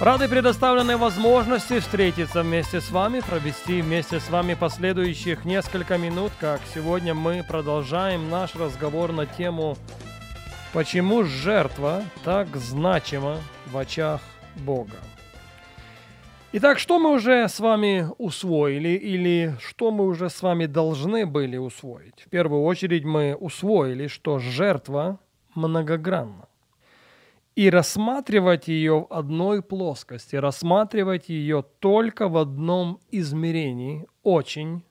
Рады предоставленной возможности встретиться вместе с вами, провести вместе с вами последующих несколько минут, как сегодня мы продолжаем наш разговор на тему «Почему жертва так значима в очах Бога?». Итак, что мы уже с вами усвоили или что мы уже с вами должны были усвоить? В первую очередь мы усвоили, что жертва многогранна и рассматривать ее в одной плоскости, рассматривать ее только в одном измерении очень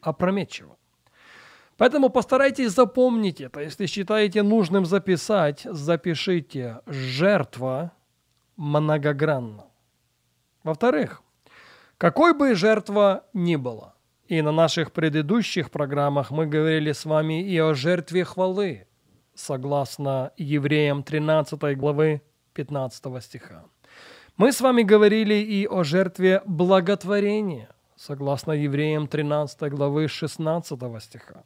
опрометчиво. Поэтому постарайтесь запомнить это. Если считаете нужным записать, запишите «жертва многогранна». Во-вторых, какой бы жертва ни была, и на наших предыдущих программах мы говорили с вами и о жертве хвалы – согласно Евреям 13 главы 15 стиха. Мы с вами говорили и о жертве благотворения, согласно Евреям 13 главы 16 стиха.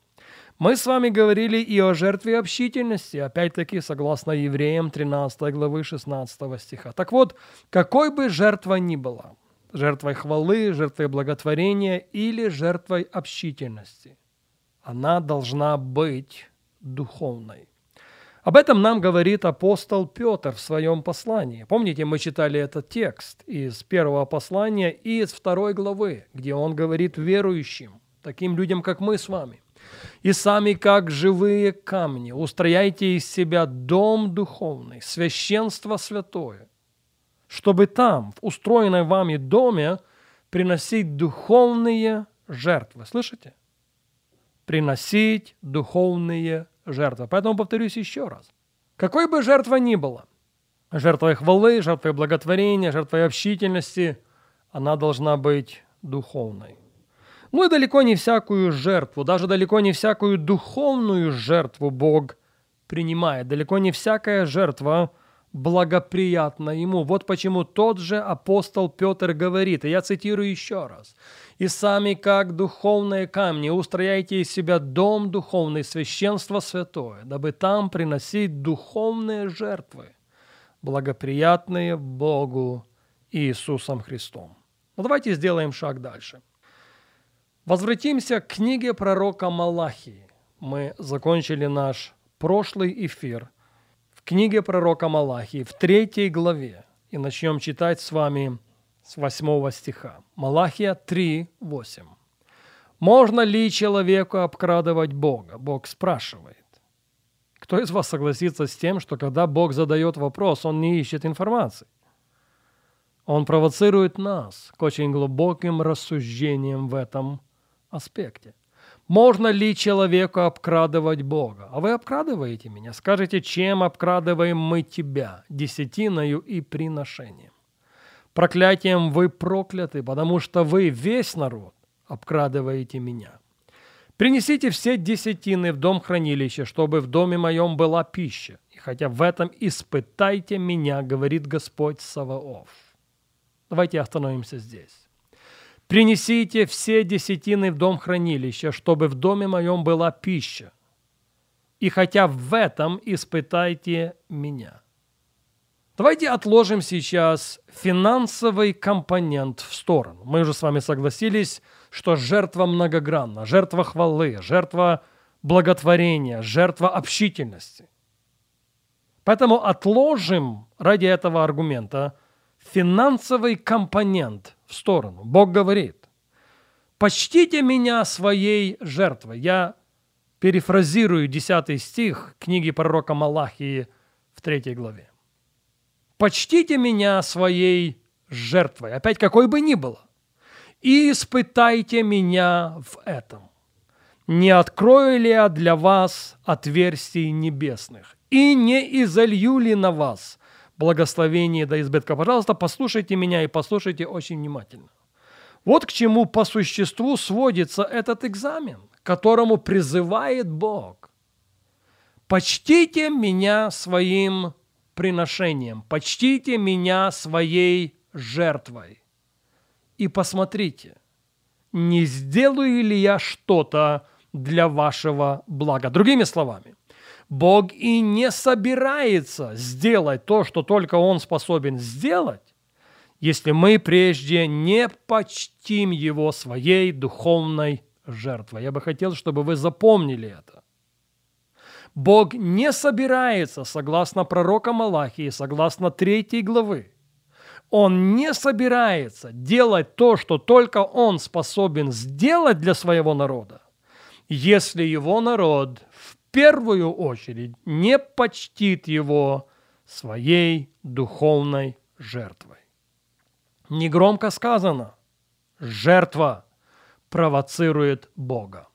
Мы с вами говорили и о жертве общительности, опять-таки, согласно Евреям 13 главы 16 стиха. Так вот, какой бы жертва ни была, жертвой хвалы, жертвой благотворения или жертвой общительности, она должна быть духовной. Об этом нам говорит апостол Петр в своем послании. Помните, мы читали этот текст из первого послания и из второй главы, где он говорит верующим, таким людям, как мы с вами. «И сами, как живые камни, устрояйте из себя дом духовный, священство святое, чтобы там, в устроенной вами доме, приносить духовные жертвы». Слышите? Приносить духовные жертва. Поэтому повторюсь еще раз. Какой бы жертва ни была, жертвой хвалы, жертвой благотворения, жертвой общительности, она должна быть духовной. Ну и далеко не всякую жертву, даже далеко не всякую духовную жертву Бог принимает. Далеко не всякая жертва благоприятна Ему. Вот почему тот же апостол Петр говорит, и я цитирую еще раз – и сами, как духовные камни, устрояйте из себя дом духовный, священство святое, дабы там приносить духовные жертвы, благоприятные Богу Иисусом Христом. Ну, давайте сделаем шаг дальше. Возвратимся к книге пророка Малахии. Мы закончили наш прошлый эфир книге пророка Малахии в третьей главе и начнем читать с вами с 8 стиха. Малахия 3, 8. «Можно ли человеку обкрадывать Бога?» Бог спрашивает. Кто из вас согласится с тем, что когда Бог задает вопрос, Он не ищет информации? Он провоцирует нас к очень глубоким рассуждениям в этом аспекте. Можно ли человеку обкрадывать Бога? А вы обкрадываете меня? Скажите, чем обкрадываем мы тебя? Десятиною и приношением. Проклятием вы прокляты, потому что вы, весь народ, обкрадываете меня. Принесите все десятины в дом хранилища, чтобы в доме моем была пища. И хотя в этом испытайте меня, говорит Господь Саваоф. Давайте остановимся здесь. Принесите все десятины в дом хранилища, чтобы в доме моем была пища. И хотя в этом испытайте меня. Давайте отложим сейчас финансовый компонент в сторону. Мы уже с вами согласились, что жертва многогранна, жертва хвалы, жертва благотворения, жертва общительности. Поэтому отложим ради этого аргумента финансовый компонент в сторону. Бог говорит, почтите меня своей жертвой. Я перефразирую 10 стих книги пророка Малахии в 3 главе почтите меня своей жертвой, опять какой бы ни было, и испытайте меня в этом. Не открою ли я для вас отверстий небесных, и не изолью ли на вас благословение до избытка. Пожалуйста, послушайте меня и послушайте очень внимательно. Вот к чему по существу сводится этот экзамен, которому призывает Бог. Почтите меня своим приношением, почтите меня своей жертвой. И посмотрите, не сделаю ли я что-то для вашего блага. Другими словами, Бог и не собирается сделать то, что только Он способен сделать, если мы прежде не почтим Его своей духовной жертвой. Я бы хотел, чтобы вы запомнили это. Бог не собирается, согласно пророка Малахии, согласно третьей главы, он не собирается делать то, что только он способен сделать для своего народа, если его народ в первую очередь не почтит его своей духовной жертвой. Негромко сказано, жертва провоцирует Бога.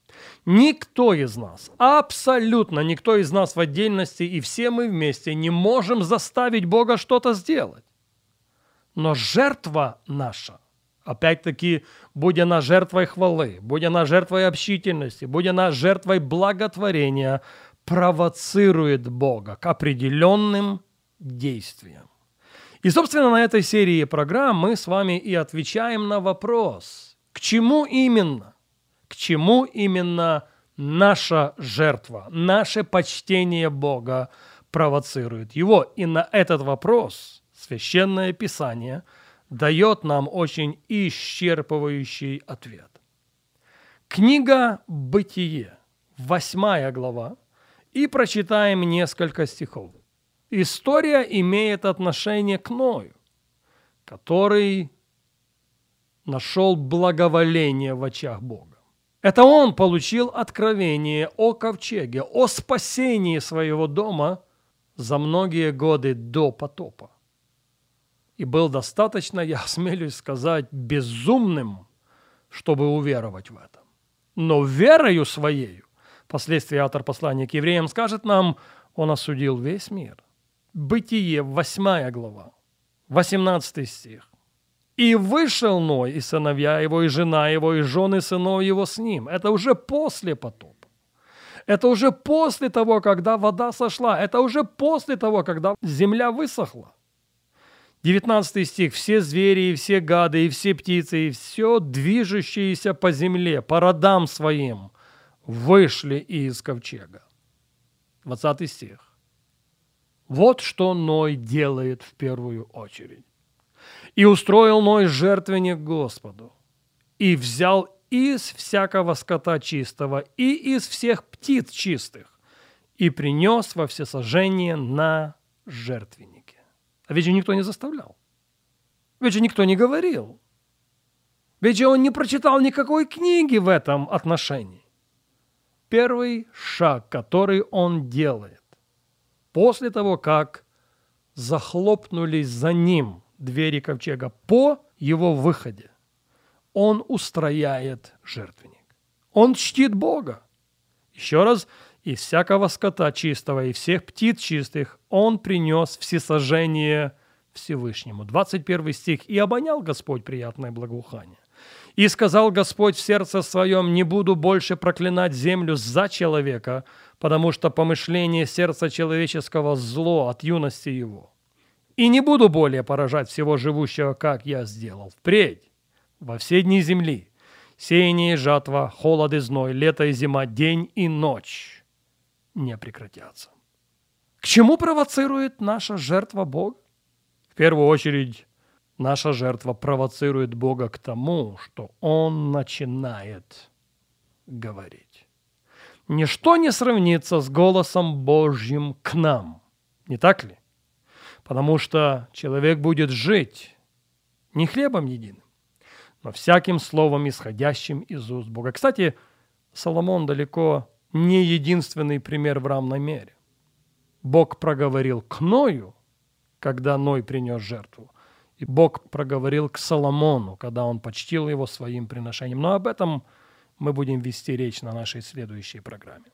Никто из нас, абсолютно никто из нас в отдельности и все мы вместе не можем заставить Бога что-то сделать. Но жертва наша, опять-таки, будь она жертвой хвалы, будь она жертвой общительности, будь она жертвой благотворения, провоцирует Бога к определенным действиям. И, собственно, на этой серии программ мы с вами и отвечаем на вопрос, к чему именно, к чему именно наша жертва, наше почтение Бога провоцирует его. И на этот вопрос Священное Писание дает нам очень исчерпывающий ответ. Книга «Бытие», восьмая глава, и прочитаем несколько стихов. История имеет отношение к Ною, который нашел благоволение в очах Бога. Это он получил откровение о ковчеге, о спасении своего дома за многие годы до потопа. И был достаточно, я осмелюсь сказать, безумным, чтобы уверовать в это. Но верою своею, впоследствии автор послания к евреям скажет нам, он осудил весь мир – Бытие, 8 глава, 18 стих. «И вышел Ной, и сыновья его, и жена его, и жены сынов его с ним». Это уже после потопа. Это уже после того, когда вода сошла. Это уже после того, когда земля высохла. 19 стих. «Все звери, и все гады, и все птицы, и все движущиеся по земле, по родам своим, вышли из ковчега». 20 стих. Вот что Ной делает в первую очередь. «И устроил Ной жертвенник Господу, и взял из всякого скота чистого и из всех птиц чистых, и принес во всесожжение на жертвеннике». А ведь же никто не заставлял. Ведь же никто не говорил. Ведь же он не прочитал никакой книги в этом отношении. Первый шаг, который он делает, после того, как захлопнулись за ним двери ковчега по его выходе, он устрояет жертвенник. Он чтит Бога. Еще раз, из всякого скота чистого и всех птиц чистых он принес всесожжение Всевышнему. 21 стих. «И обонял Господь приятное благоухание. И сказал Господь в сердце своем, не буду больше проклинать землю за человека, потому что помышление сердца человеческого зло от юности его. И не буду более поражать всего живущего, как я сделал. Впредь, во все дни земли, сеяние и жатва, холод и зной, лето и зима, день и ночь не прекратятся. К чему провоцирует наша жертва Бога? В первую очередь, наша жертва провоцирует Бога к тому, что Он начинает говорить ничто не сравнится с голосом Божьим к нам. Не так ли? Потому что человек будет жить не хлебом единым, но всяким словом, исходящим из уст Бога. Кстати, Соломон далеко не единственный пример в равной мере. Бог проговорил к Ною, когда Ной принес жертву, и Бог проговорил к Соломону, когда он почтил его своим приношением. Но об этом – мы будем вести речь на нашей следующей программе.